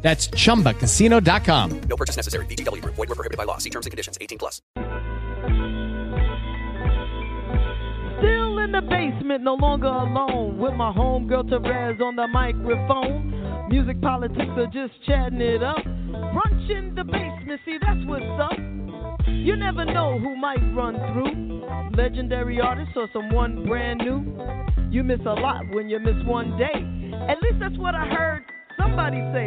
That's chumbacasino.com. No purchase necessary. VGW Group. Void were prohibited by law. See terms and conditions. 18 plus. Still in the basement, no longer alone. With my homegirl Terez on the microphone. Music politics are just chatting it up. Brunch in the basement, see that's what's up. You never know who might run through. Legendary artist or someone brand new. You miss a lot when you miss one day. At least that's what I heard somebody say.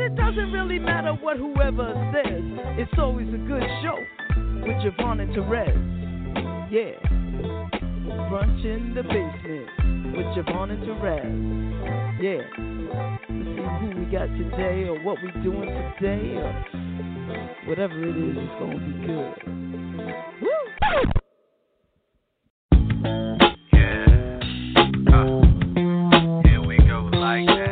It doesn't really matter what whoever says. It's always a good show with JaVonne and Terez. Yeah. Brunch in the basement with JaVonne and Terez. Yeah. Let's see who we got today or what we doing today or whatever it is, it's gonna be good. Woo! Here we go like that.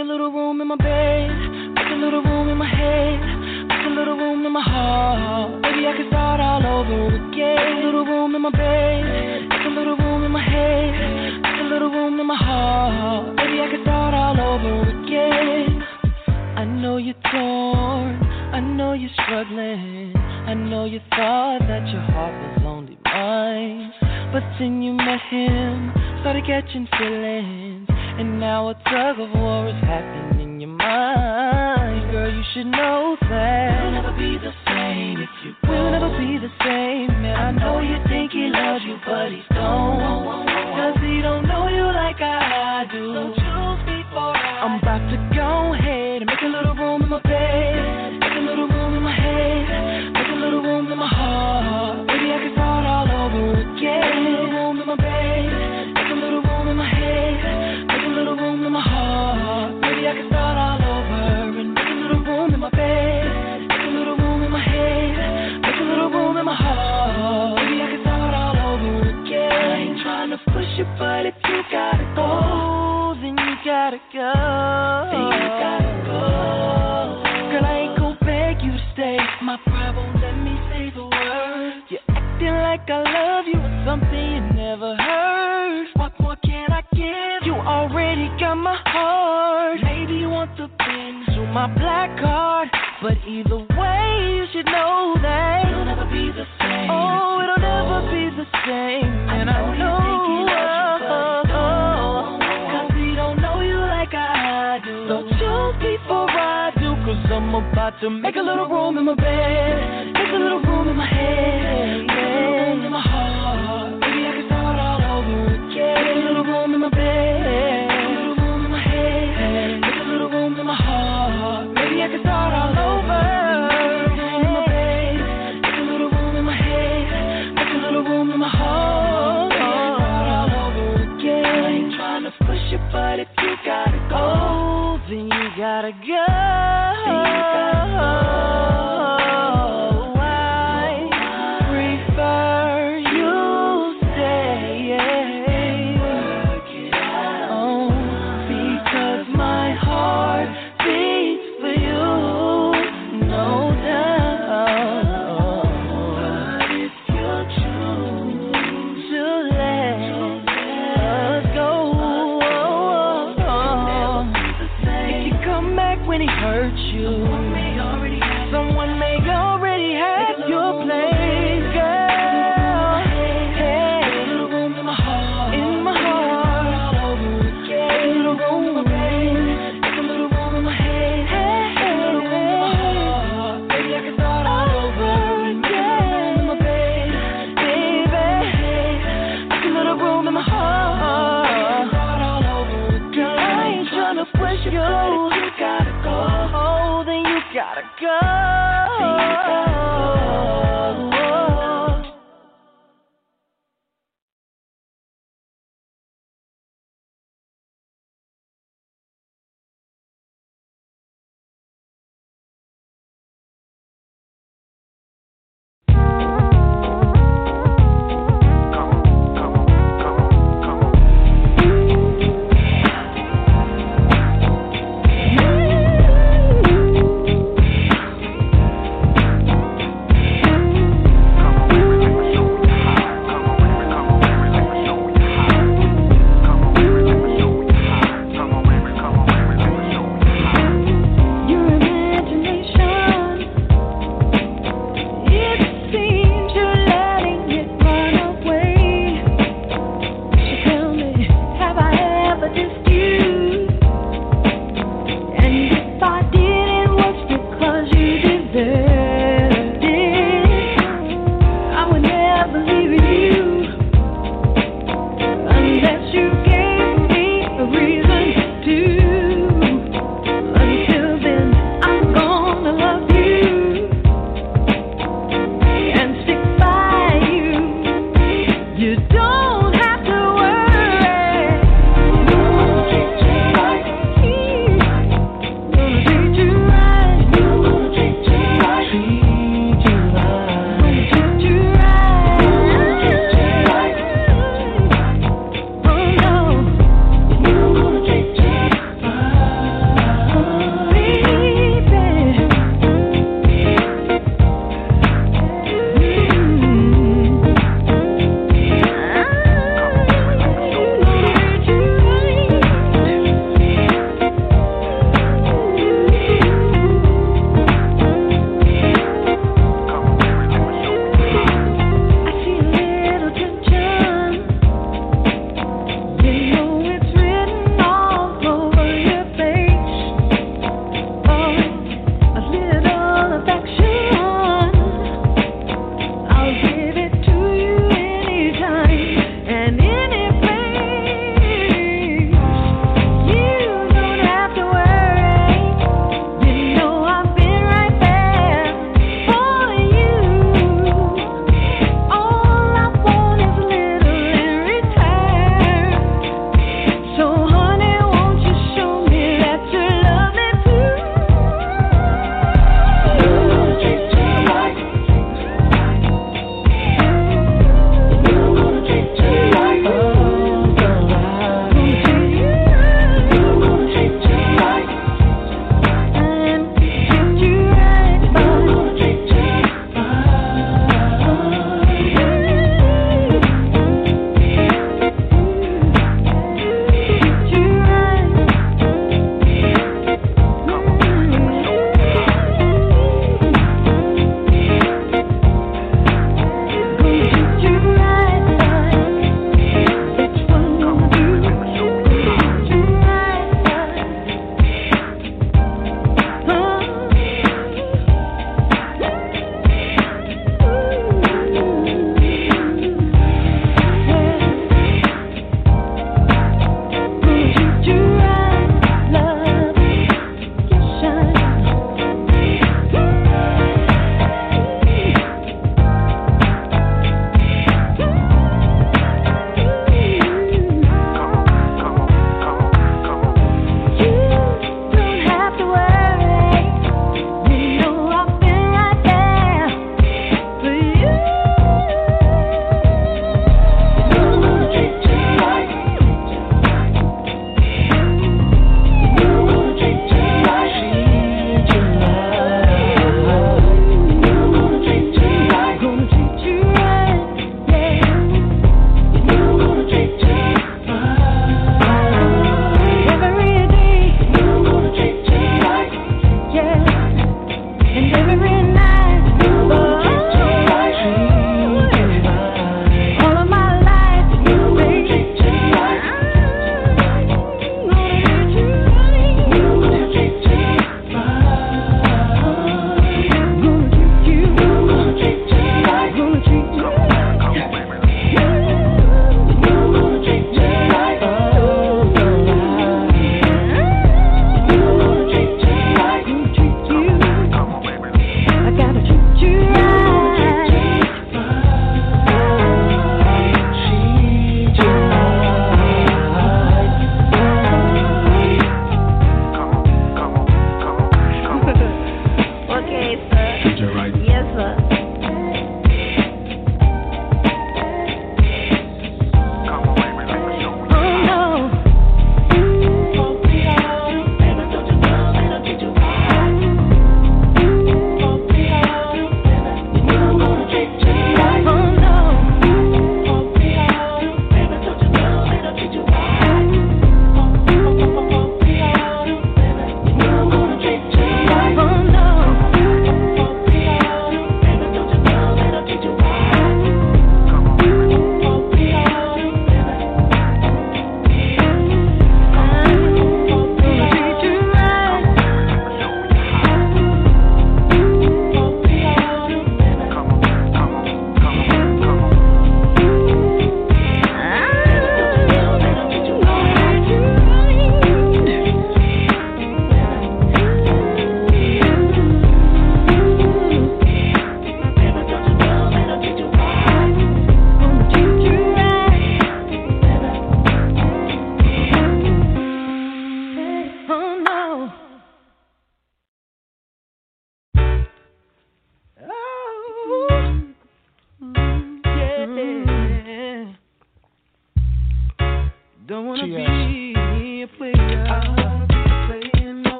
a little room in my bed, make a little room in my head, make a little room in my heart. Maybe I can start all over again. Make a little room in my bed, make a little room in my head, make a little room in my heart. Maybe I can start all over again. I know you're torn, I know you're struggling, I know you thought that your heart was only mine, but then you met him, started catching feelings. And now a tug of war is happening in your mind. Girl, you should know that. We'll never be the same if you go. We'll never be the same. And I know you think he loves you, but he don't. Cause he don't know But either way, you should know that it'll never be the same. Oh, it'll never be the same. And I know. I know Cause I'm about to make a little room in my bed, make a little room in my head.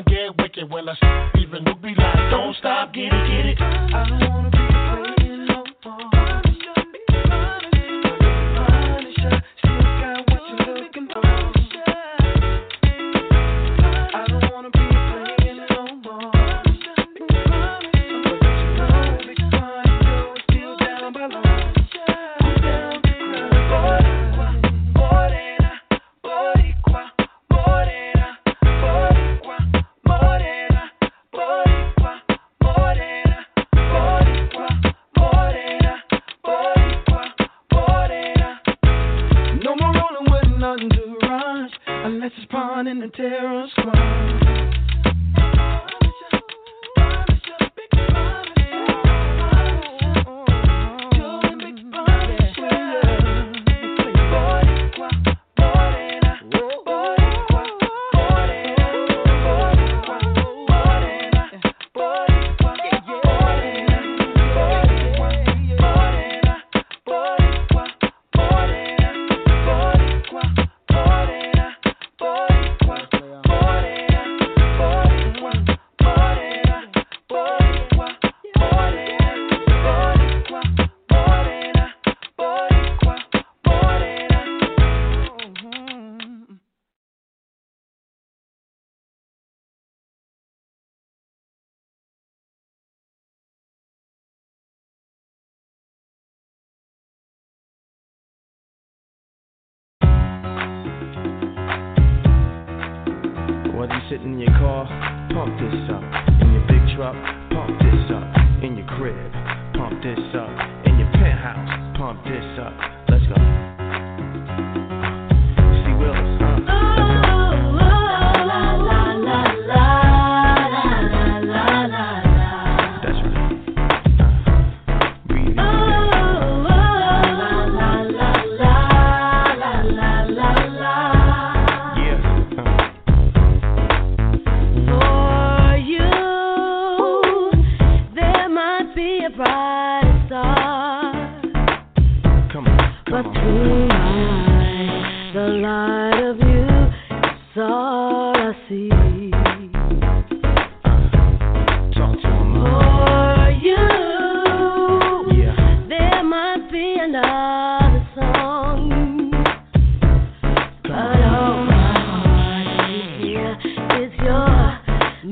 Get wicked. Well, I even look be like, don't stop, get it, get it. I wanna be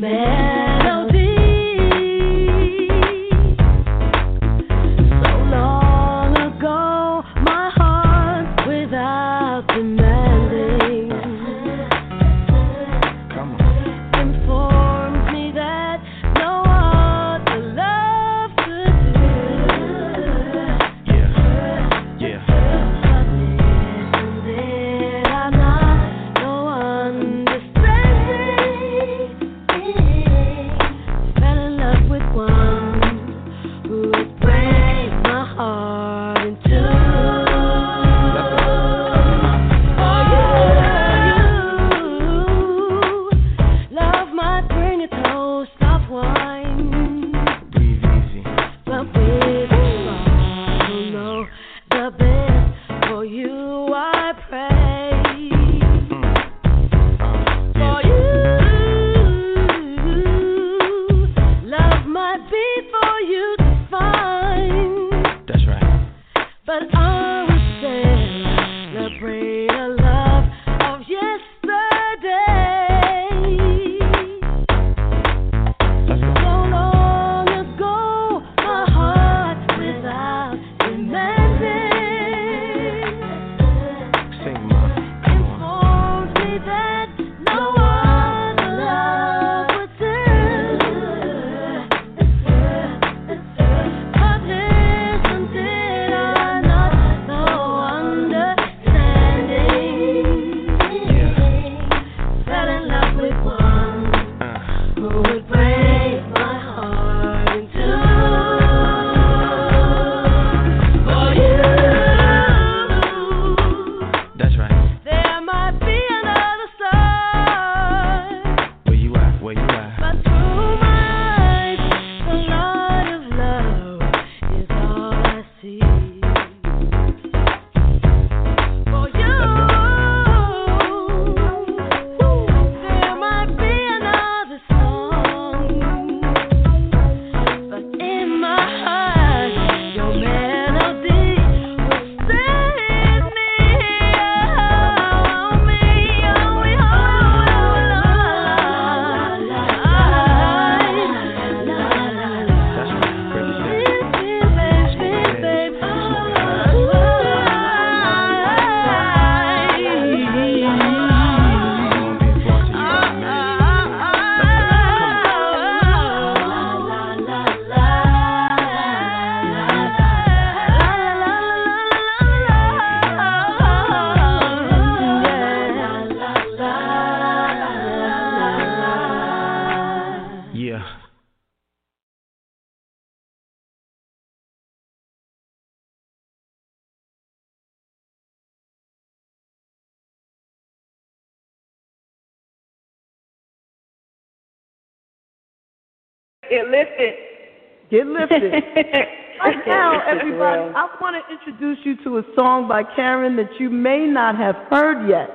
melody. Get lifted. Get lifted. right now, everybody, I want to introduce you to a song by Karen that you may not have heard yet.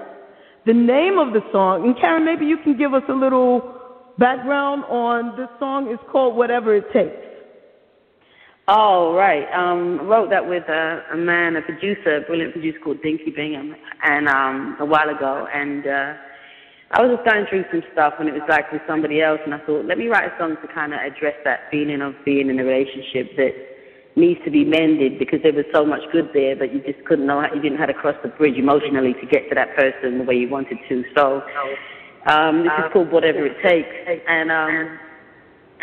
The name of the song, and Karen, maybe you can give us a little background on this song. It's called Whatever It Takes. Oh, right. Um, I wrote that with a, a man, a producer, a brilliant producer called Dinky Bingham, and um, a while ago. And uh, I was just going through some stuff and it was like with somebody else, and I thought, let me write a song to kind of address that feeling of being in a relationship that needs to be mended because there was so much good there, but you just couldn't know how, you didn't know how to cross the bridge emotionally to get to that person the way you wanted to. So um, this is called Whatever It Takes, and um,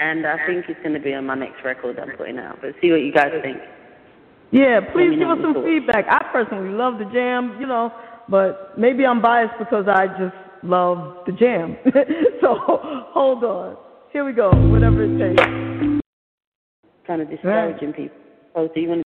and I think it's going to be on my next record I'm putting out. But see what you guys think. Yeah, please give us some thoughts. feedback. I personally love the jam, you know, but maybe I'm biased because I just love the jam. so hold on. Here we go. Whatever it takes. Kind of discouraging right. people. Oh, so you want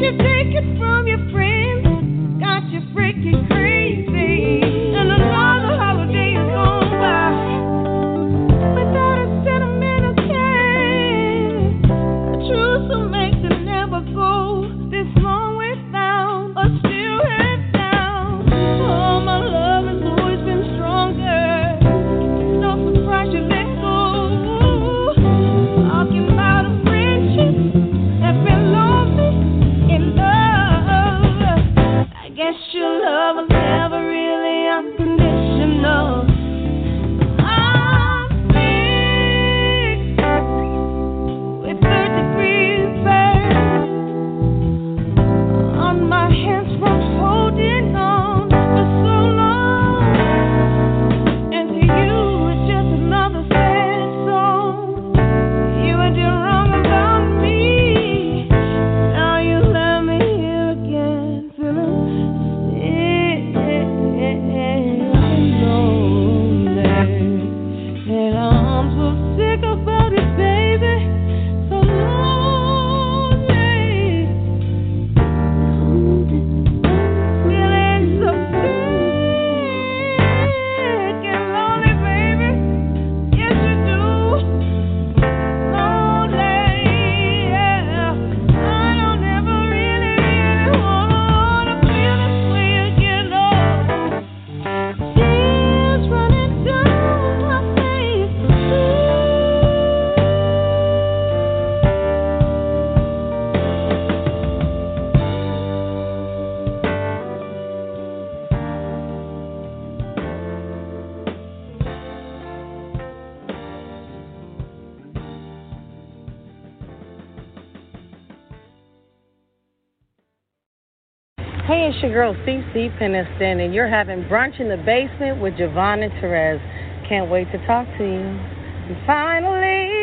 should take it from your friends. Got you freaking crazy. CeCe Peniston, and you're having brunch in the basement with JaVonne and Terez. Can't wait to talk to you. And finally.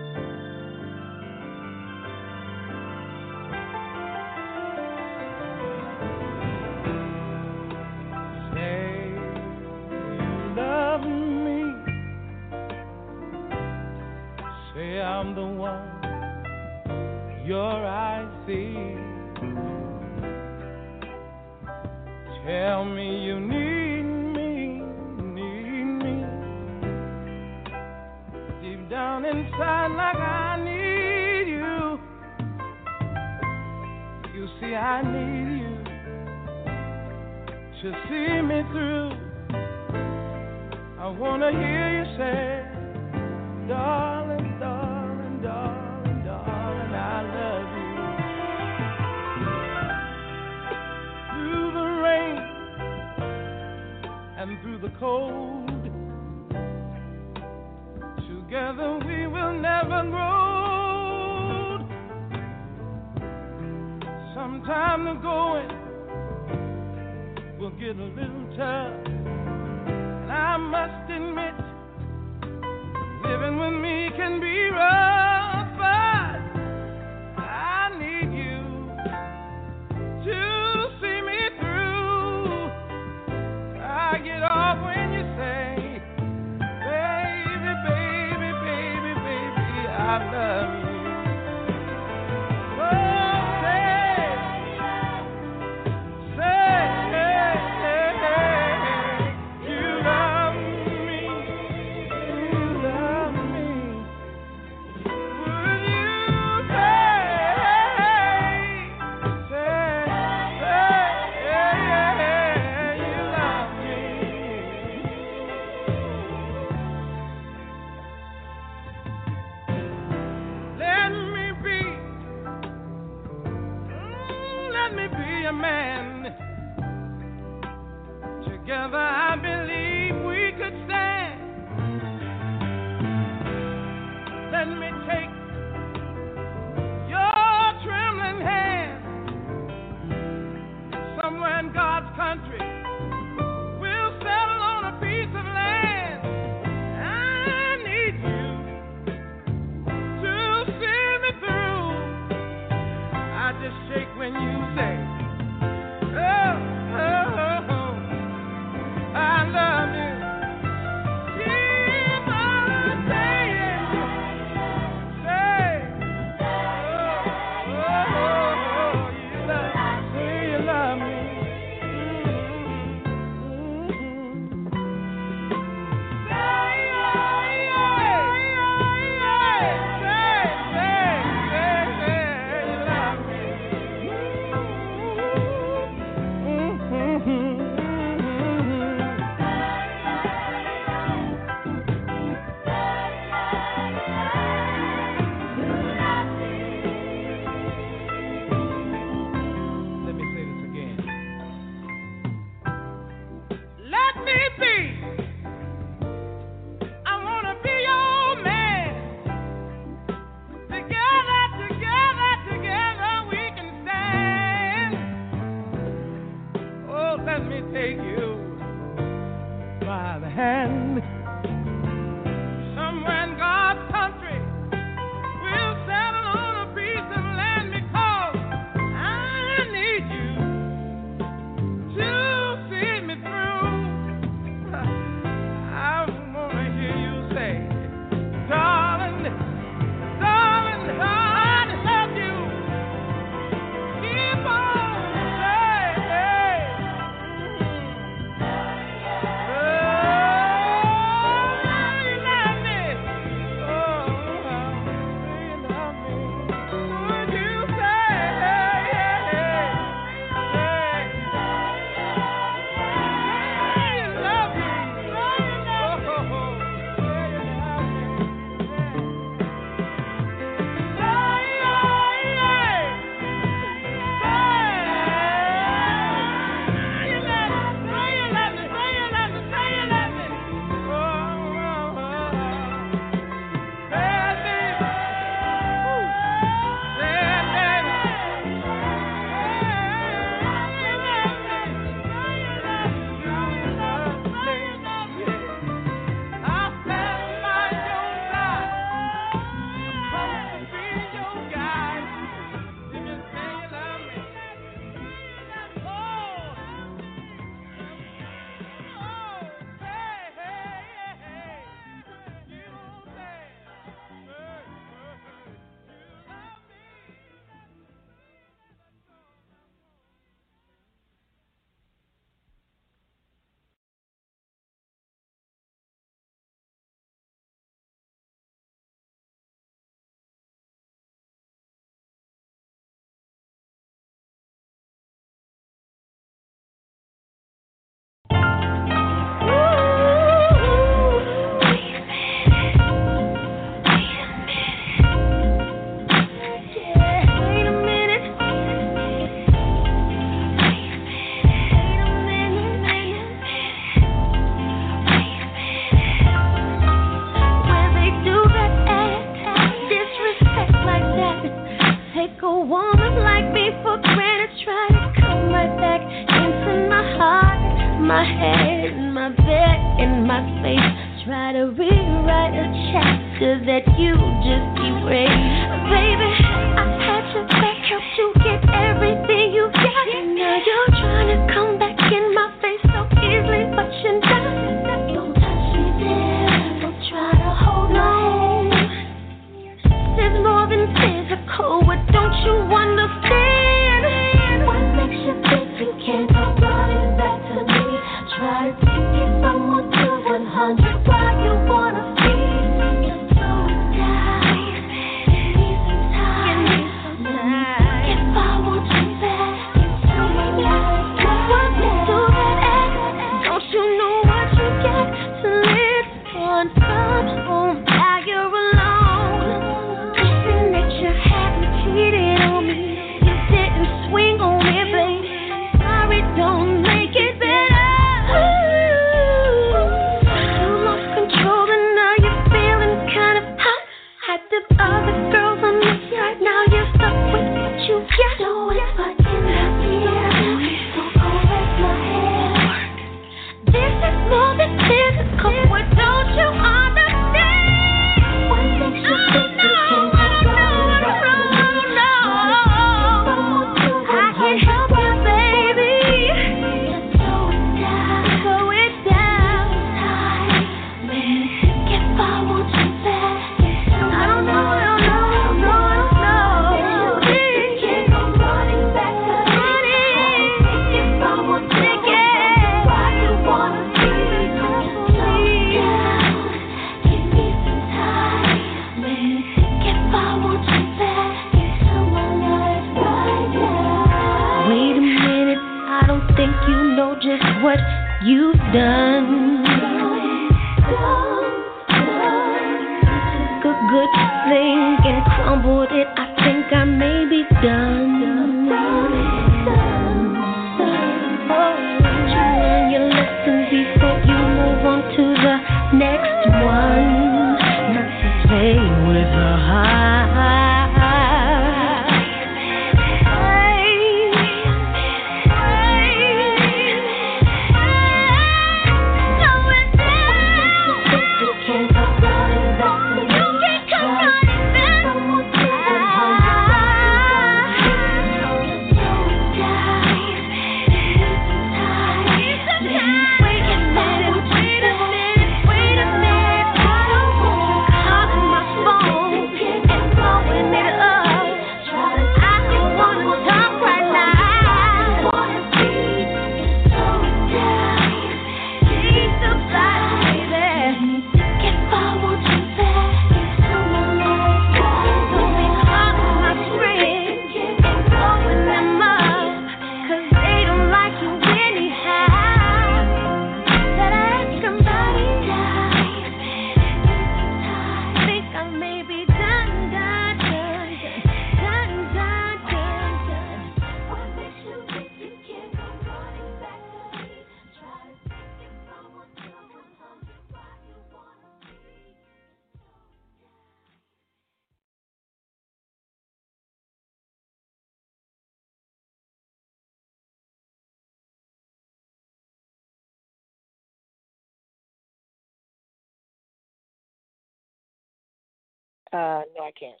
Uh, no, I can't.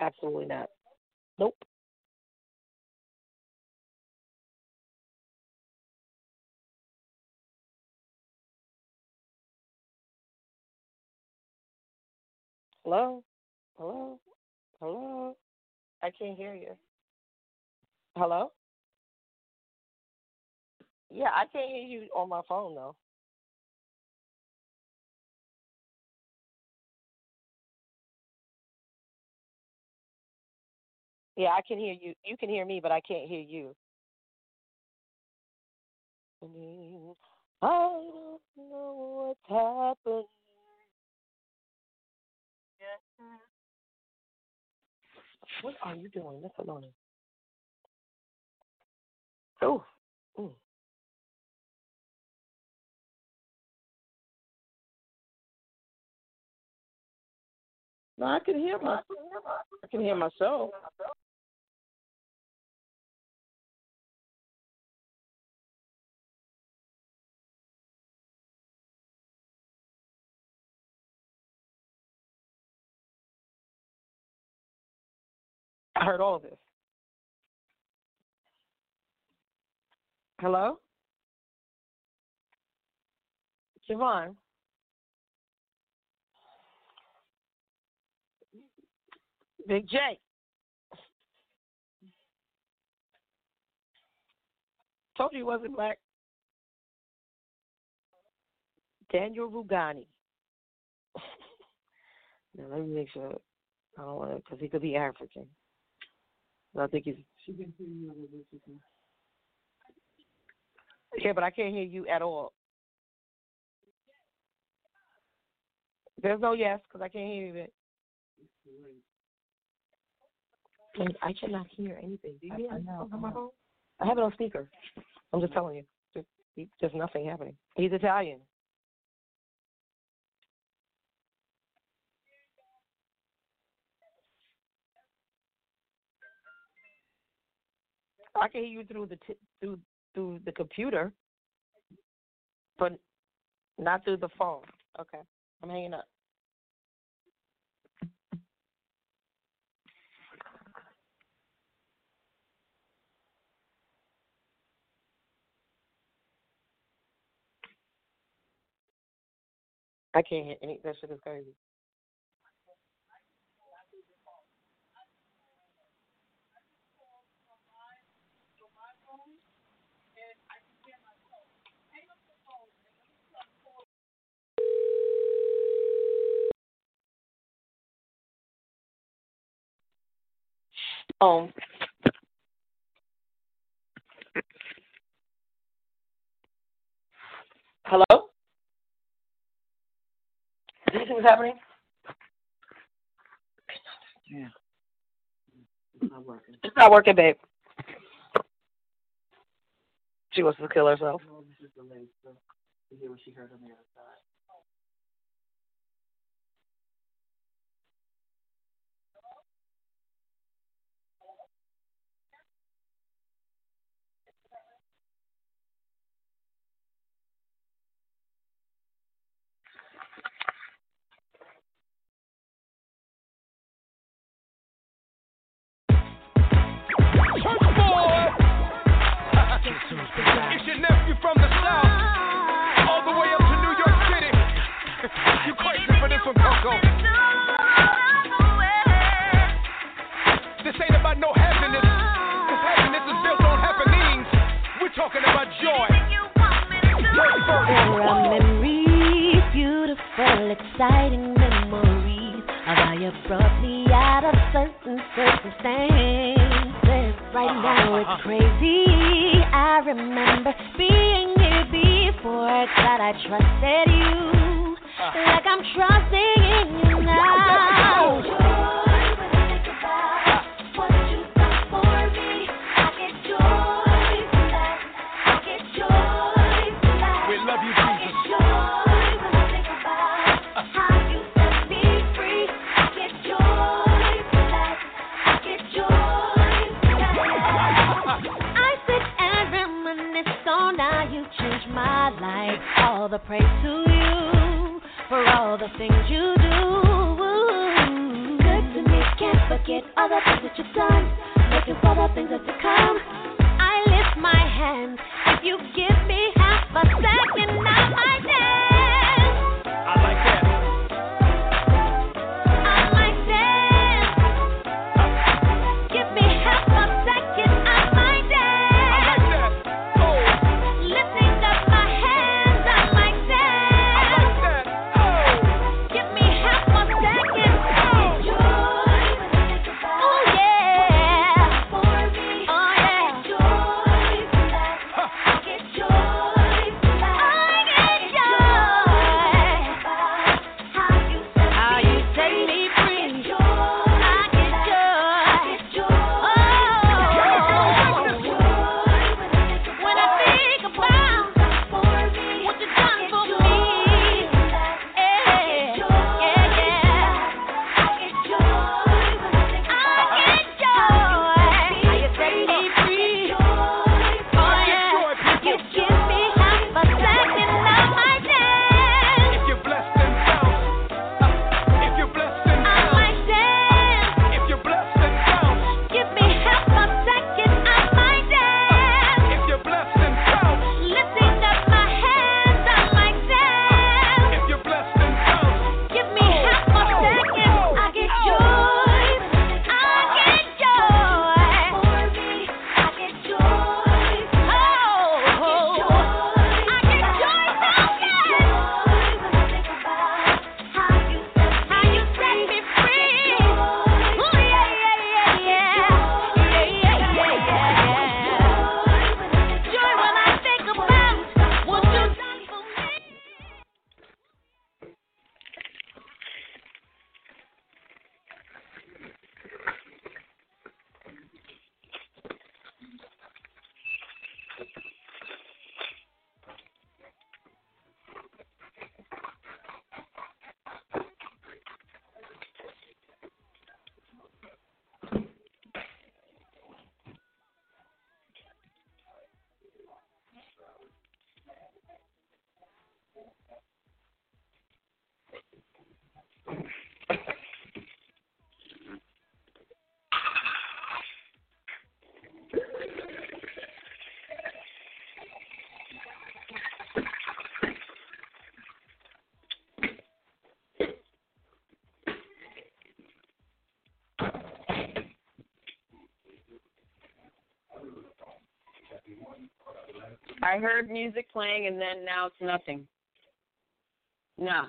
Absolutely not. Nope. Hello? Hello? Hello? I can't hear you. Hello? Yeah, I can't hear you on my phone though. Yeah, I can hear you. You can hear me, but I can't hear you. I don't know what's happening. What are you doing? That's annoying. Oh. Mm. No, I can hear my. I can hear myself. I heard all of this. Hello? JaVonne? Big J. Told you he wasn't black. Daniel Rugani. now let me make sure. I don't want to, because he could be African. I think he's. Yeah, but I can't hear you at all. There's no yes, because I can't hear you. And I cannot hear anything. Do you hear I me know, on my I know. phone? I have it on speaker. I'm just telling you. Just, he- there's nothing happening. He's Italian. I can hear you through the t- through through the computer, but not through the phone. Okay, I'm hanging up. I can't hear any. That shit is crazy. Um. Hello? Do you see what's happening? Yeah. It's not working, It's not working, babe. She wants to kill herself. Church for Coco? This ain't about no happiness, 'cause happiness is built on happenings. We're talking about joy. Memories, beautiful, exciting memories of how you brought me out of certain circumstances. Right now it's crazy. I remember being here before, God, I trusted you like I'm trusting in you now. For me Get joy, get joy We love you, Jesus. I get joy when you think about how you can be free. I get joy for. I get joy for. I sit and reminisce on how you changed my life. All the praise to you for all the things you do. Good to me, can't forget all the things that you've done. Looking for the things that to come. I lift my hands. I heard music playing and then now it's nothing. No.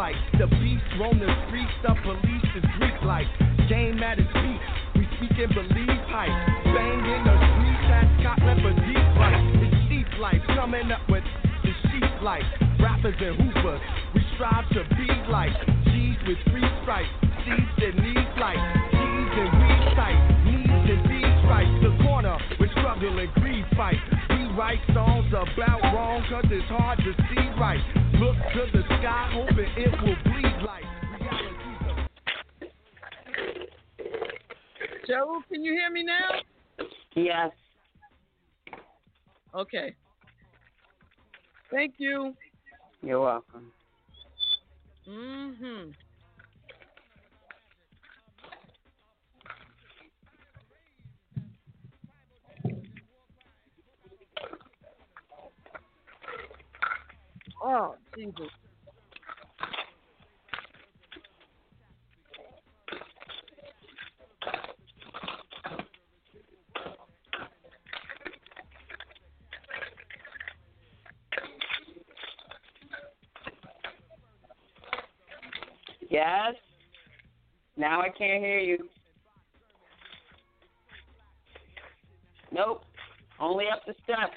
Like the beast roam the streets. The police is Greek like game at its peak. We speak and believe hype. Bang in the streets, that's cop for deep right. It's deep life coming up with the sheep life. Rappers and hoopers, we strive to be like G's with three stripes. Seeds that need light. G's and weed tight. Needs and these stripes. The corner with struggle and greed fight. We write songs about wrong cause it's hard to see right. Look to the sky hoping it will bleed like Cheryl, can you hear me now? Yes. Okay. Thank you. You're welcome. Mm-hmm. Oh, Jesus. Yes. Now I can't hear you. Nope. Only up the steps.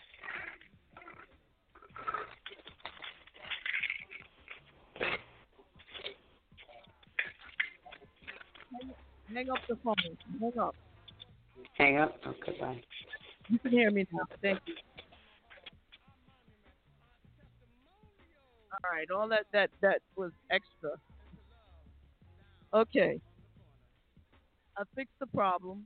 Hang up the phone. Hang up. Hang up. Okay, bye. You can hear me now. Thank you. All right, all that that that was extra. Okay. I fixed the problem.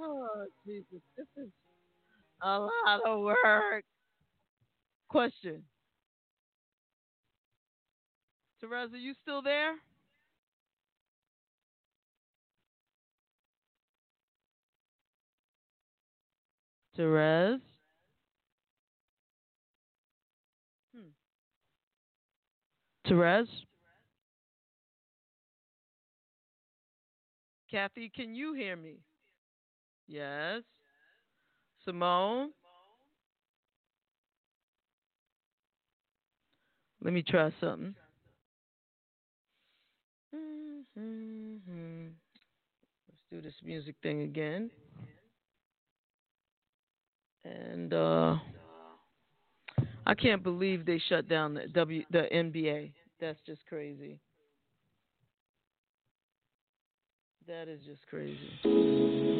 Oh, Jesus, this is a lot of work. Question. Terez, are you still there? Terez? Hmm. Terez? Kathy, can you hear me? Yes. Simone? Let me try something. Mm-hmm. Let's do this music thing again. And uh I can't believe they shut down the W the NBA. That's just crazy. That is just crazy.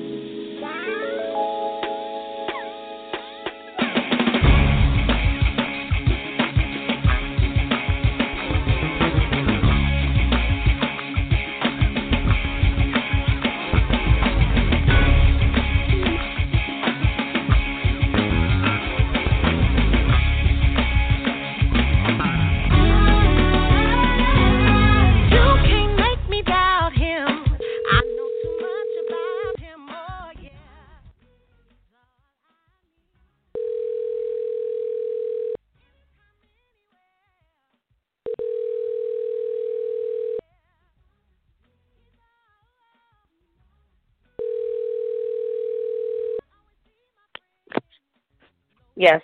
Yes.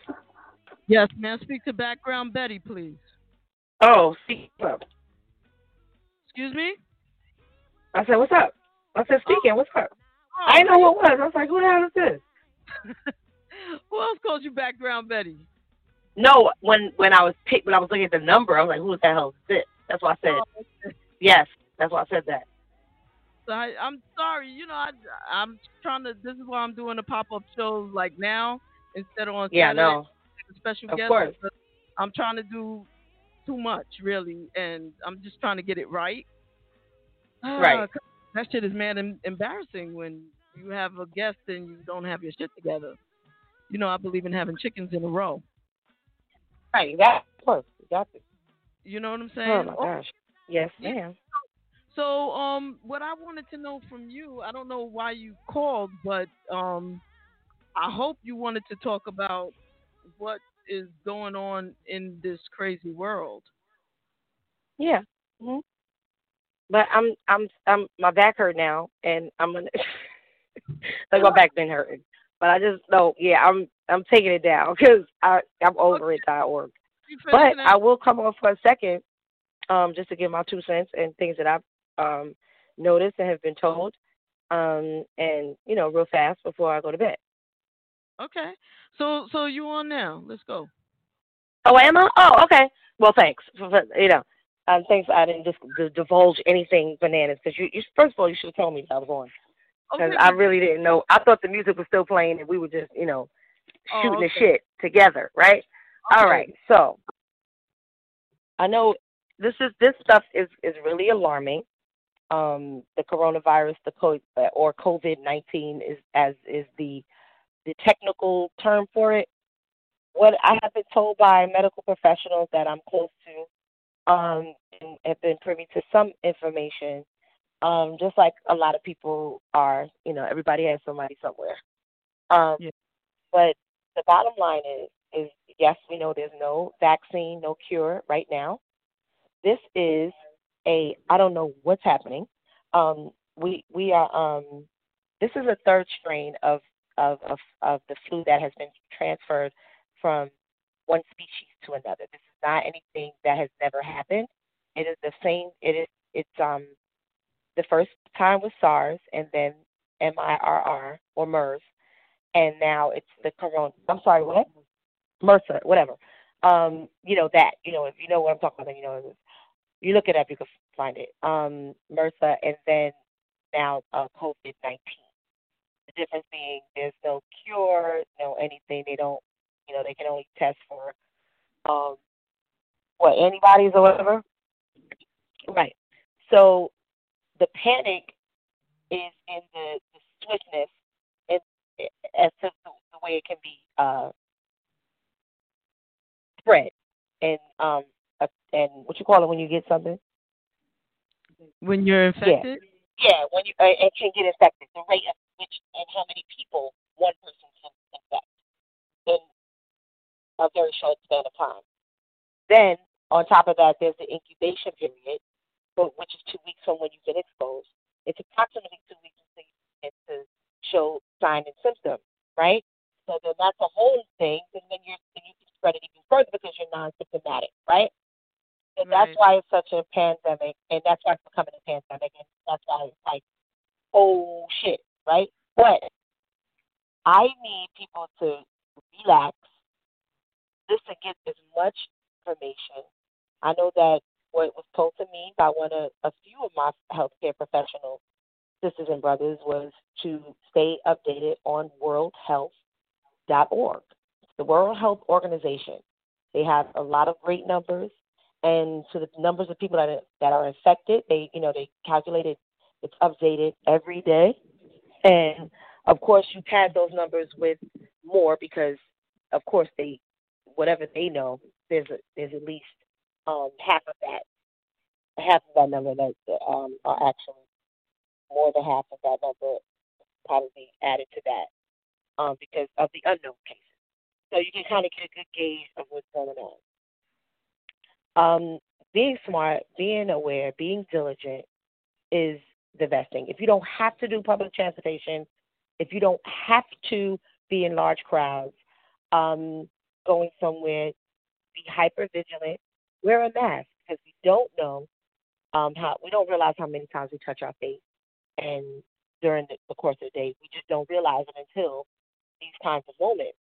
Yes, may I speak to background Betty, please? Oh, speak up. Excuse me? I said, what's up? I said, speaking, what's up? Oh, I didn't know who it was. I was like, who the hell is this? Who else called you background Betty? No, when when I was picked, when I was looking at the number, I was like, who the hell is this? That's why I said, oh, yes. That's why I said that. So I, I'm sorry, you know, I, I'm trying to. This is why I'm doing the pop up shows like now instead of on Yeah, Saturday, no. special Of guest. course. I'm trying to do too much, really, and I'm just trying to get it right. Right. Ah, That shit is mad em- embarrassing when you have a guest and you don't have your shit together. You know, I believe in having chickens in a row. Right, that, of course. You got to. You know what I'm saying? Oh, my gosh. Yes, Yeah. ma'am. So, um, what I wanted to know from you, I don't know why you called, but um, I hope you wanted to talk about what is going on in this crazy world. Yeah. hmm But I'm I'm I'm my back hurt now, and I'm gonna like my back been hurting. But I just know, yeah, I'm I'm taking it down because I I'm over it. dot org. But I will come on for a second, um, just to give my two cents and things that I've um noticed and have been told, um, and you know, real fast before I go to bed. Okay. So, so you on now? Let's go. Oh, am I? Oh, okay. Well, thanks. For, for- you know, um, thanks. I didn't just d- divulge anything bananas because you, you. First of all, you should have told me that I was on because Okay, I really didn't know. I thought the music was still playing and we were just, you know, Oh, shooting the shit together, right? All Okay. right. So I know this is this stuff is is really alarming. Um, the coronavirus, the co- or COVID nineteen is as is the the technical term for it. What I have been told by medical professionals that I'm close to, um, and have been privy to some information, um, just like a lot of people are. You know, everybody has somebody somewhere. Um, But the bottom line is, is yes, we know there's no vaccine, no cure right now. This is a I don't know what's happening. Um, we we are um, this is a third strain of of of, of the flu that has been transferred from one species to another. This is not anything that has never happened. It is the same. It is it's um the first time was SARS and then MIRR or MERS, and now it's the corona. I'm sorry, what? MRSA, whatever. Um, you know that. You know if you know what I'm talking about, you know. You look it up, you can find it. Um, MRSA, and then now uh, COVID 19. The difference being there's no cure, no anything. They don't, you know, they can only test for um, what antibodies or whatever. Right. So the panic is in the, the swiftness and as to the, the way it can be uh, spread and um uh, and what you call it when you get something. When you're infected? Yeah, yeah when you uh, it can get infected. The rate at which and how many people one person can infect in a very short span of time. Then On top of that, there's the incubation period, which is two weeks from when you've been exposed. It's approximately two weeks until you begin to show sign and symptom, right? So then that's a whole thing, and then you're then you can spread it even further because you're non-symptomatic, right? And that's why it's such a pandemic, and that's why it's becoming a pandemic, and that's why it's like, oh shit, right? But I need people to relax, listen, get as much information. I know that what was told to me by one of a few of my healthcare professional sisters and brothers was to stay updated on worldhealth.org. The World Health Organization. They have a lot of great numbers, and so the numbers of people that are, that are infected, they you know they calculated it's updated every day, and of course you pad those numbers with more because of course they whatever they know there's a, there's at least um, half of that half of that number that um, are actually more than half of that number probably added to that um, because of the unknown cases. So you can kind of get a good gauge of what's going on. Um, being smart, being aware, being diligent is the best thing. If you don't have to do public transportation, if you don't have to be in large crowds, um, going somewhere, be hyper vigilant, wear a mask because we don't know um, how we don't realize how many times we touch our face, and during the, the course of the day, we just don't realize it until these kinds of moments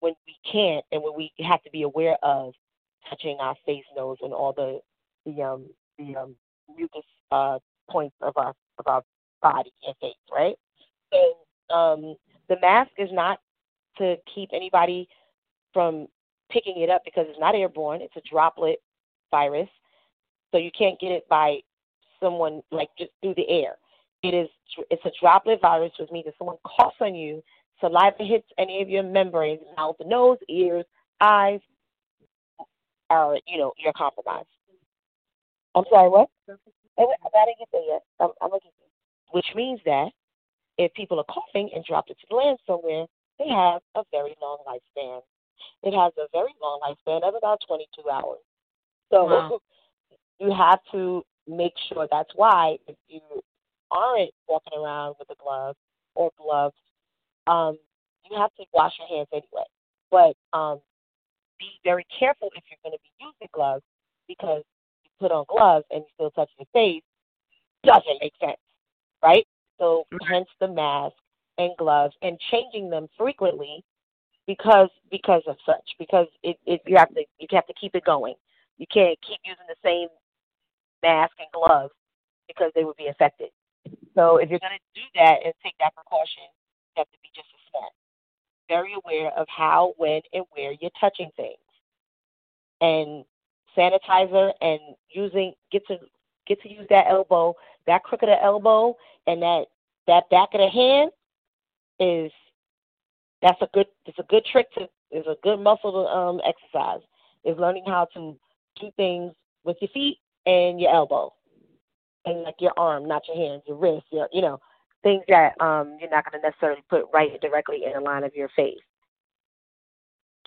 when we can't and when we have to be aware of touching our face, nose, and all the the um the um mucus uh points of our our body and face, right? So um the mask is not to keep anybody from picking it up because it's not airborne. It's a droplet virus. So you can't get it by someone like just through the air. It is it's a droplet virus, which means if someone coughs on you, saliva hits any of your membranes, mouth, nose, ears, eyes, are you know you're compromised. I'm sorry, what? I didn't get there yet. I'm, I'm looking. Which means that if people are coughing and dropped it to the land somewhere, they have a very long lifespan. It has a very long lifespan of about 22 hours. So Wow. you have to make sure that's why if you aren't walking around with a glove or gloves, um, you have to wash your hands anyway. But um, be very careful if you're going to be using gloves because put on gloves and you still touch your face doesn't make sense, right? So hence the mask and gloves and changing them frequently because because of such because it, it you have to you have to keep it going. You can't keep using the same mask and gloves because they would be affected. So if you're going to do that and take that precaution, you have to be just as smart, very aware of how, when, and where you're touching things, and sanitizer and using get to get to use that elbow, that crook of the elbow, and that that back of the hand is that's a good it's a good trick to is a good muscle to um exercise is learning how to do things with your feet and your elbow and like your arm, not your hands, your wrist, your you know things that um you're not going to necessarily put right directly in the line of your face.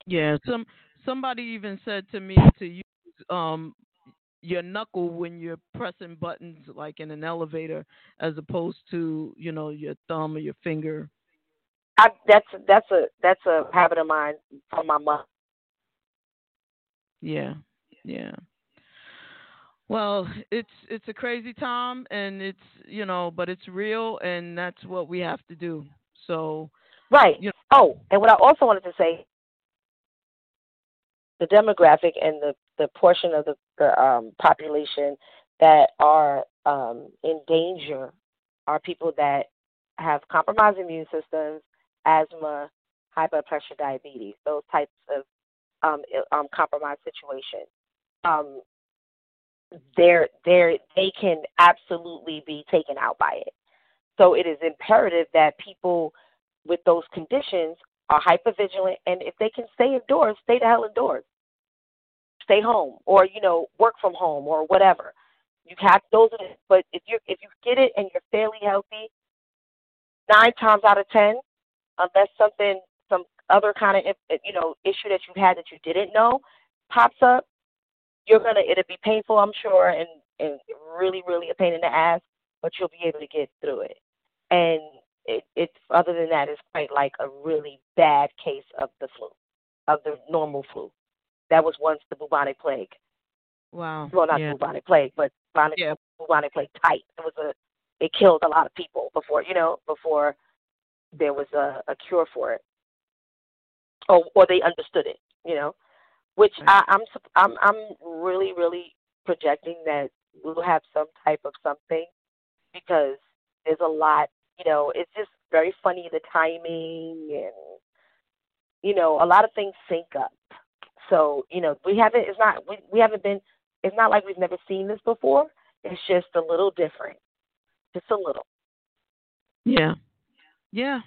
Yeah, some somebody even said to me to use um your knuckle when you're pressing buttons like in an elevator as opposed to, you know, your thumb or your finger. I, that's that's a that's a habit of mine from my mom. Yeah. Yeah. Well, it's it's a crazy time and it's, you know, but it's real and that's what we have to do. So, Right. Oh, and what I also wanted to say, the demographic and the the portion of the, the um, population that are um, in danger are people that have compromised immune systems, asthma, high blood pressure, diabetes, those types of um, um, compromised situations. Um, they're, they're, they can absolutely be taken out by it. So it is imperative that people with those conditions are hypervigilant, and if they can stay indoors, stay the hell indoors. Stay home, or you know, work from home, or whatever. You have those, are the, but if you if you get it and you're fairly healthy, nine times out of ten, unless something some other kind of you know issue that you had that you didn't know pops up, you're gonna it'll be painful, I'm sure, and and really, really a pain in the ass, but you'll be able to get through it. And it, it's other than that, it's quite like a really bad case of the flu, of the normal flu. That was once the bubonic plague. Wow. Well, not yeah. bubonic plague, but bubonic, Yeah. bubonic plague type. It was a, it killed a lot of people before, you know, before there was a, a cure for it, or or they understood it, you know. Which I, I'm I'm I'm really really projecting that we'll have some type of something because there's a lot, you know. It's just very funny the timing and you know a lot of things sync up. So you know we haven't. It's not we we haven't been. It's not like we've never seen this before. It's just a little different, just a little. Yeah. Yeah.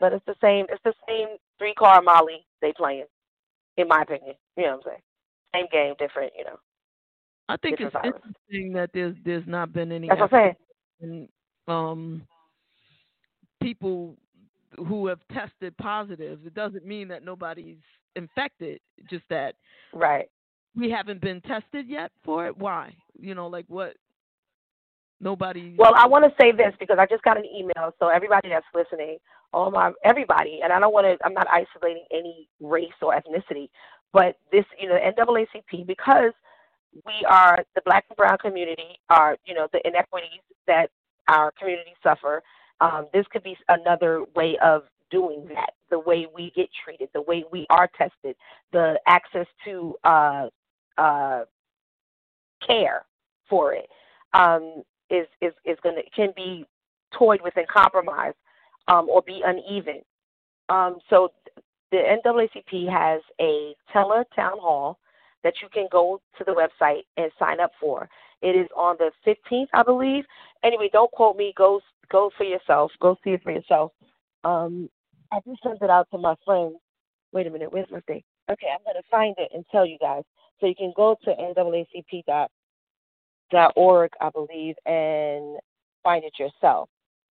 But it's the same. It's the same three car Molly they playing, in my opinion. You know what I'm saying? Same game, different. You know. I think different it's virus. interesting that there's there's not been any That's what I'm um people who have tested positive. It doesn't mean that nobody's infected. Just that Right. we haven't been tested yet for it. Why? You know, like what? Nobody. Well, I want to say this because I just got an email. So everybody that's listening, all my everybody, and I don't want to. I'm not isolating any race or ethnicity, but this, you know, NAACP because we are the Black and Brown community are, you know, the inequities that our community suffer. Um, this could be another way of doing that. The way we get treated, the way we are tested, the access to uh, uh, care for it um, is is is going to can be toyed with and compromised um, or be uneven. Um, so the NAACP has a tele town hall that you can go to the website and sign up for. It is on the 15th, I believe. Anyway, don't quote me. Go go for yourself. Go see it for yourself. Um, I just sent it out to my friends. Wait a minute. Where's my thing? Okay, I'm gonna find it and tell you guys. So you can go to NAACP dot org, I believe, and find it yourself.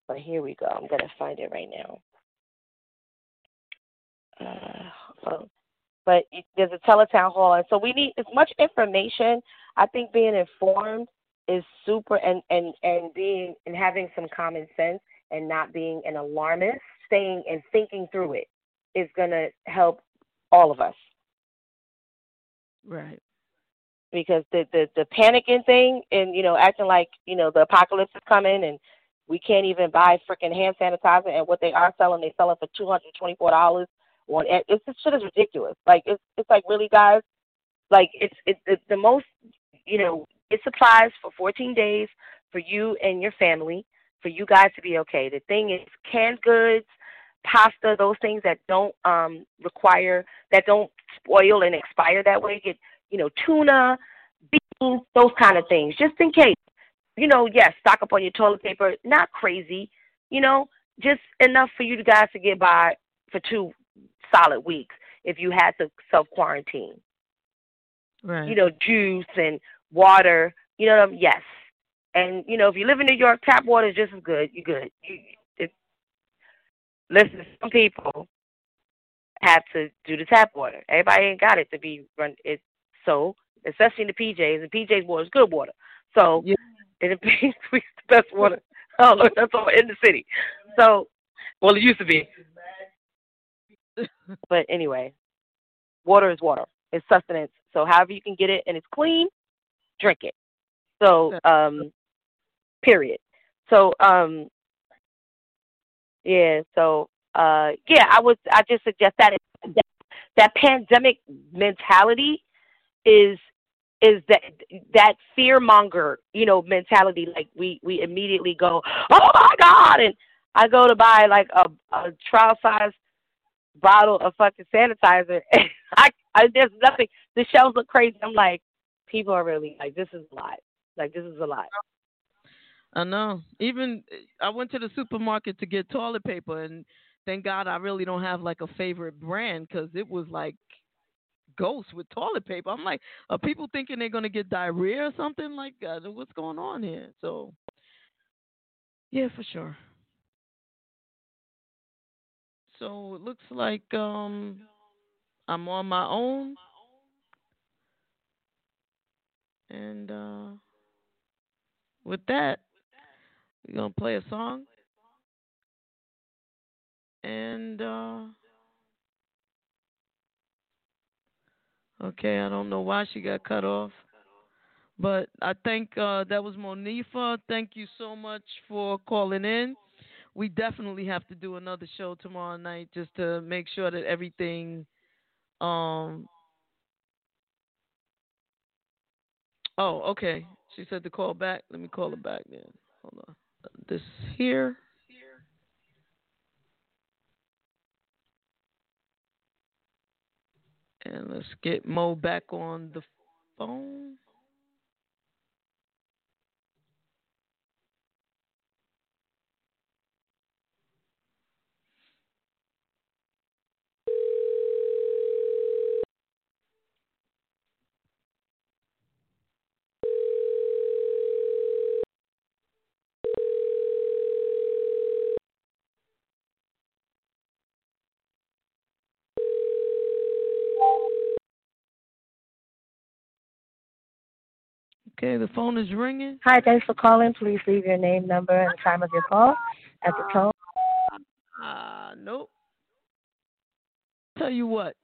But here we go. I'm gonna find it right now. Uh, but there's a teletown hall, and so we need as much information. I think being informed is super, and and and being and having some common sense, and not being an alarmist, staying and thinking through it is gonna help all of us. Right. because the the the panicking thing and you know acting like you know the apocalypse is coming and we can't even buy freaking hand sanitizer and what they are selling they sell it for two hundred twenty four dollars on it. It's this shit is ridiculous. Like it's it's like really guys? Like it's it's it's the most you know it supplies for fourteen days for you and your family for you guys to be okay. The thing is canned goods pasta those things that don't um require that don't spoil and expire that way get you know tuna beans those kind of things just in case you know yes stock up on your toilet paper not crazy you know just enough for you guys to get by for two solid weeks if you had to self quarantine Right. you know, juice and water. You know, what I'm- yes. And you know, if you live in New York, tap water is just as good. You're good. You, listen, some people have to do the tap water. Everybody ain't got it to be run. It so especially in the PJs, and PJs water is good water. So Yeah. and the PJs the best water. Oh, look, that's all in the city. So, well, it used to be. But anyway, water is water. It's sustenance. So however you can get it and it's clean, drink it. So um period. So um yeah, so uh yeah, I would I just suggest that that, that pandemic mentality is is that that fear monger, you know, mentality like we we immediately go, "Oh my god." And I go to buy like a a trial size bottle of fucking sanitizer and I, I there's nothing the shelves look crazy. I'm like, people are really like this is a lot. Like this is a lot. I know. Even I went to the supermarket to get toilet paper, and thank God I really don't have like a favorite brand because it was like ghost with toilet paper. I'm like, are people thinking they're gonna get diarrhea or something like that? What's going on here? So, yeah, for sure. So it looks like um I'm on my own. And uh, with that, we're gonna play a song. And uh, okay, I don't know why she got cut off. But I think uh, that was Monifa. Thank you so much for calling in. We definitely have to do another show tomorrow night just to make sure that everything. Um. Oh, okay. She said to call back. Let me call her back then. Hold on. This here. And let's get Mo back on the phone. Okay, the phone is ringing. Hi, thanks for calling. Please leave your name, number, and time of your call at the tone. Uh, nope. Tell you what.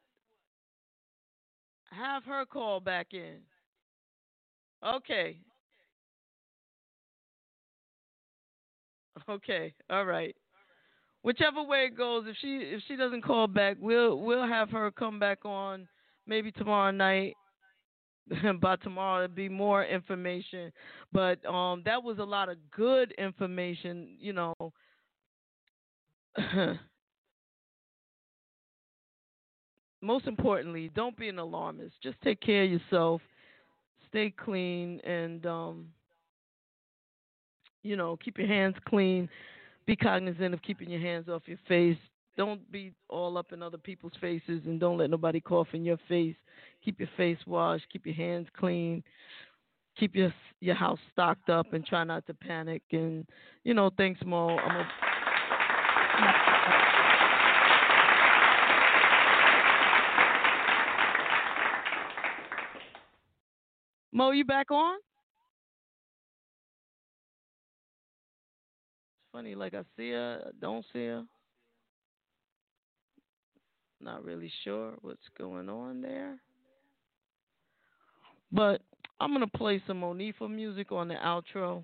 Have her call back in. Okay. Okay. All right. Whichever way it goes, if she if she doesn't call back, we'll we'll have her come back on maybe tomorrow night. By tomorrow, it'll be more information. But um, that was a lot of good information. You know. most importantly, don't be an alarmist. Just take care of yourself. Stay clean and um you know, keep your hands clean. Be cognizant of keeping your hands off your face. Don't be all up in other people's faces and don't let nobody cough in your face. Keep your face washed, keep your hands clean. Keep your your house stocked up and try not to panic and you know, thanks Mo. I'm a, Mo, you back on? It's funny, like I see her, don't see her. Not really sure what's going on there. But I'm gonna play some Monifa music on the outro.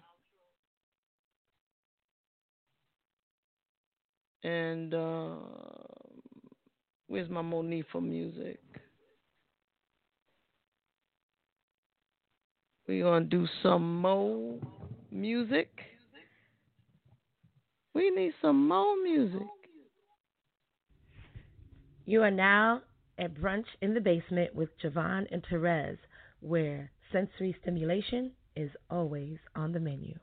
And uh, where's my Monifa music? We're going to do some more music. We need some more music. You are now at Brunch in the Basement with JaVonne and Terez, where sensory stimulation is always on the menu.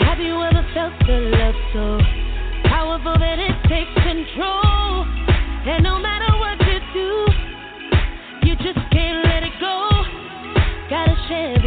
Have you ever felt the love so powerful that it takes control? And no matter Gotta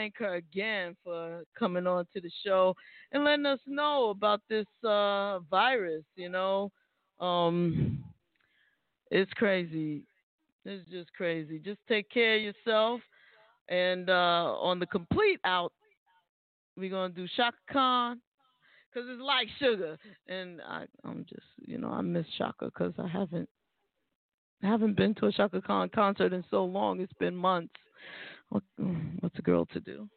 thank her again for coming on to the show and letting us know about this uh, virus. You know, um, it's crazy. It's just crazy. Just take care of yourself. And uh, on the complete out, we're gonna do Chaka Khan because it's like sugar. And I, I'm just, you know, I miss Chaka because I haven't I haven't been to a Chaka Khan concert in so long. It's been months. What, what's a girl to do?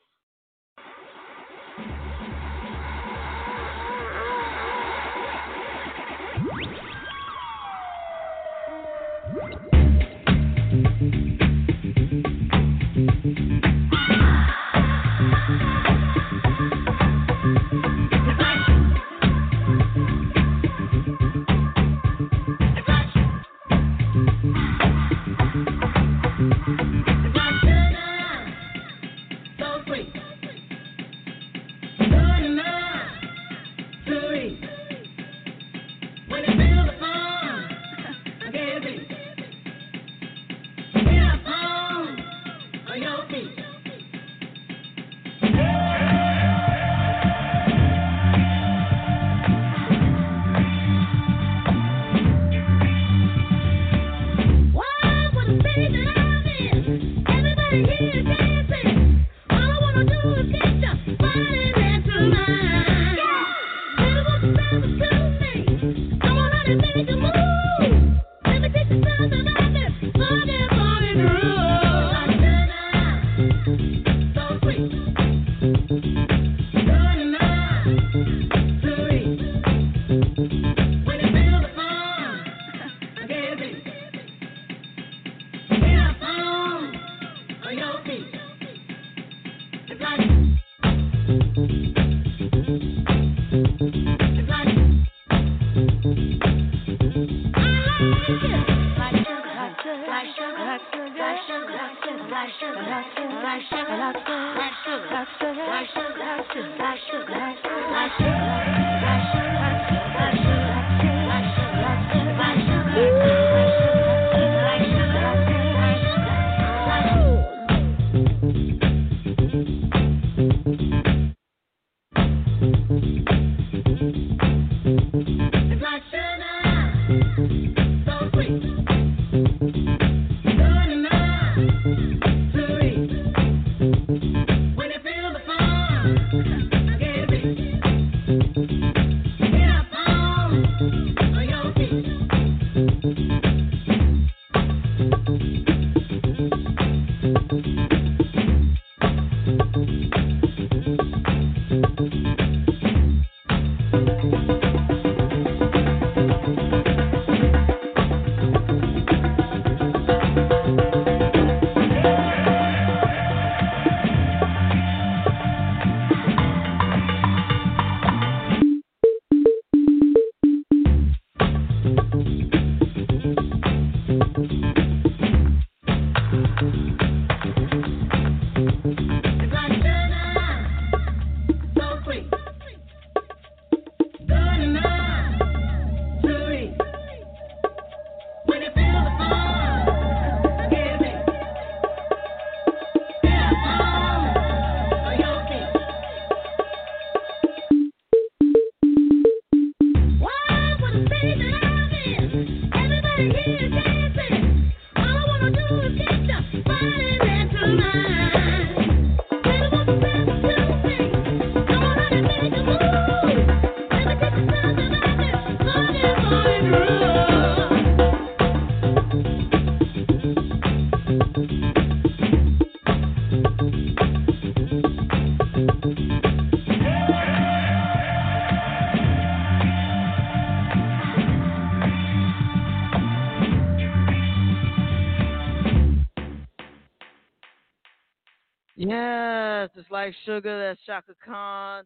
Like sugar. That's Chaka Khan.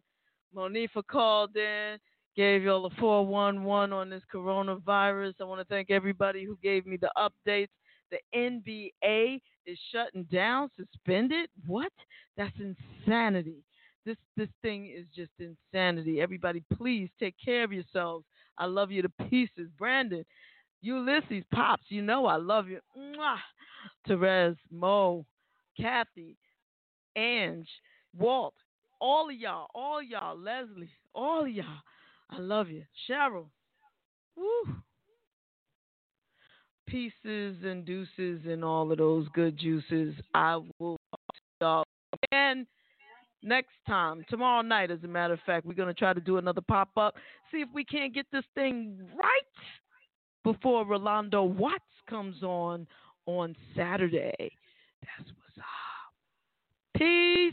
Monifa called in, gave y'all the 411 on this coronavirus. I want to thank everybody who gave me the updates. The NBA is shutting down, suspended. What? That's insanity. This this thing is just insanity. Everybody, please take care of yourselves. I love you to pieces. Brandon, Ulysses, Pops, you know I love you. Mwah. Terez, Mo, Kathy, Ange, Walt, all of y'all, all y'all, Leslie, all of y'all. I love you. Cheryl. Woo. Pieces and deuces and all of those good juices. I will y'all again next time. Tomorrow night, as a matter of fact, we're going to try to do another pop up. See if we can't get this thing right before Rolando Watts comes on on Saturday. That's what's up. Peace.